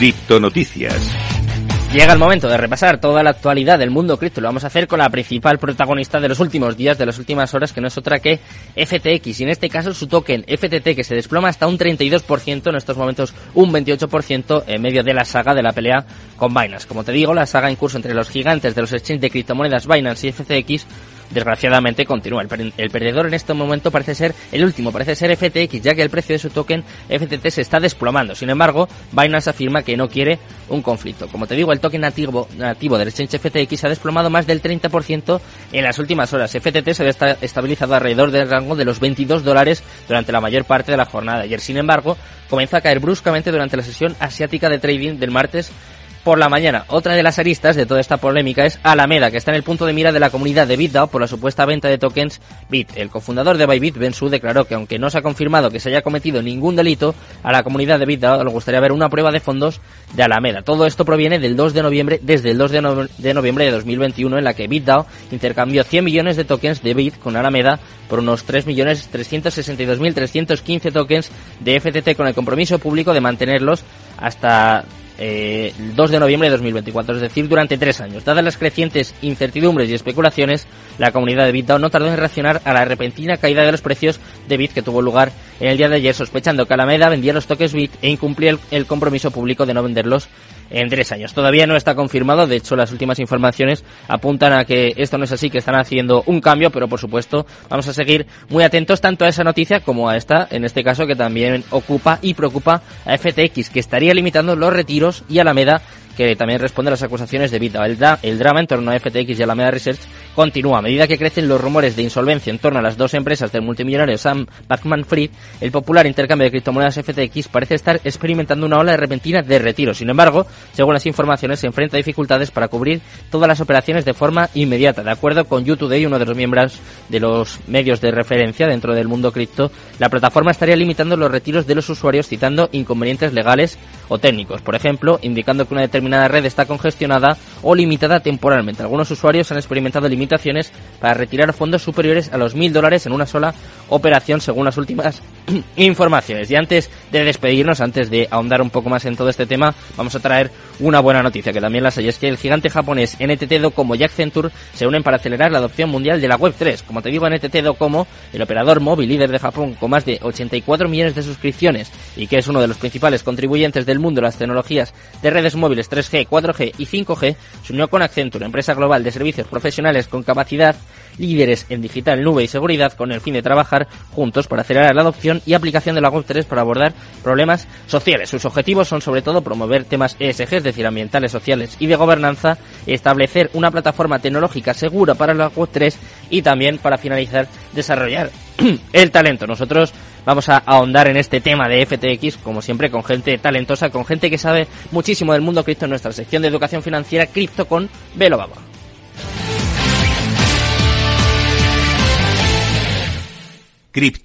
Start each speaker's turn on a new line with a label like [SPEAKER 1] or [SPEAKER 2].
[SPEAKER 1] Criptonoticias.
[SPEAKER 2] Llega el momento de repasar toda la actualidad del mundo cripto. Lo vamos a hacer con la principal protagonista de los últimos días, de las últimas horas, que no es otra que FTX. Y en este caso su token FTT, que se desploma hasta un 32%, en estos momentos un 28% en medio de la saga de la pelea con Binance. Como te digo, la saga en curso entre los gigantes de los exchanges de criptomonedas Binance y FTX desgraciadamente continúa. El, perdedor en este momento parece ser el último, parece ser FTX, ya que el precio de su token FTT se está desplomando. Sin embargo, Binance afirma que no quiere un conflicto. Como te digo, el token nativo, nativo del exchange FTX ha desplomado más del 30% en las últimas horas. FTT se ha estabilizado alrededor del rango de los 22 dólares durante la mayor parte de la jornada. Ayer, sin embargo, comenzó a caer bruscamente durante la sesión asiática de trading del martes por la mañana. Otra de las aristas de toda esta polémica es Alameda, que está en el punto de mira de la comunidad de BitDAO por la supuesta venta de tokens Bit. El cofundador de Bybit, Ben Su, declaró que aunque no se ha confirmado que se haya cometido ningún delito, a la comunidad de BitDAO le gustaría ver una prueba de fondos de Alameda. Todo esto proviene del 2 de noviembre, desde el 2 de, noviembre de 2021, en la que BitDAO intercambió 100 millones de tokens de Bit con Alameda por unos 3.362.315 tokens de FTT con el compromiso público de mantenerlos hasta eh, el 2 de noviembre de 2024, es decir, durante tres años. Dadas las crecientes incertidumbres y especulaciones, la comunidad de BitDAO no tardó en reaccionar a la repentina caída de los precios de Bit que tuvo lugar en el día de ayer, sospechando que Alameda vendía los toques Bit e incumplía el compromiso público de no venderlos en tres años. Todavía no está confirmado, de hecho las últimas informaciones apuntan a que esto no es así, que están haciendo un cambio, pero por supuesto vamos a seguir muy atentos tanto a esa noticia como a esta, en este caso que también ocupa y preocupa a FTX, que estaría limitando los retiros y Alameda que también responde a las acusaciones de Vita. El, el, drama en torno a FTX y Alameda Research continúa. A medida que crecen los rumores de insolvencia en torno a las dos empresas del multimillonario Sam Backman-Fried, el popular intercambio de criptomonedas FTX parece estar experimentando una ola repentina de retiro. Sin embargo, según las informaciones, se enfrenta a dificultades para cubrir todas las operaciones de forma inmediata. De acuerdo con YouTube, uno de los miembros de los medios de referencia dentro del mundo cripto, la plataforma estaría limitando los retiros de los usuarios citando inconvenientes legales o técnicos. Por ejemplo, indicando que una determinada red está congestionada o limitada temporalmente. Algunos usuarios han experimentado limitaciones para retirar fondos superiores a los mil dólares en una sola operación, según las últimas informaciones. Y antes de despedirnos, antes de ahondar un poco más en todo este tema, vamos a traer una buena noticia que también las hay. Es que el gigante japonés NTT Docomo y Accenture se unen para acelerar la adopción mundial de la Web3. Como te digo, NTT Docomo, el operador móvil líder de Japón con más de 84 millones de suscripciones y que es uno de los principales contribuyentes del mundo de las tecnologías de redes móviles 3G, 4G y 5G, se unió con Accenture, empresa global de servicios profesionales con capacidad líderes en digital, nube y seguridad con el fin de trabajar juntos para acelerar la adopción y aplicación de la Web3 para abordar problemas sociales. Sus objetivos son sobre todo promover temas ESG, es decir, ambientales, sociales y de gobernanza, establecer una plataforma tecnológica segura para la Web3 y también para finalizar desarrollar el talento. Nosotros vamos a ahondar en este tema de FTX, como siempre, con gente talentosa, con gente que sabe muchísimo del mundo cripto en nuestra sección de educación financiera cripto con Velo Baba.
[SPEAKER 1] Cripto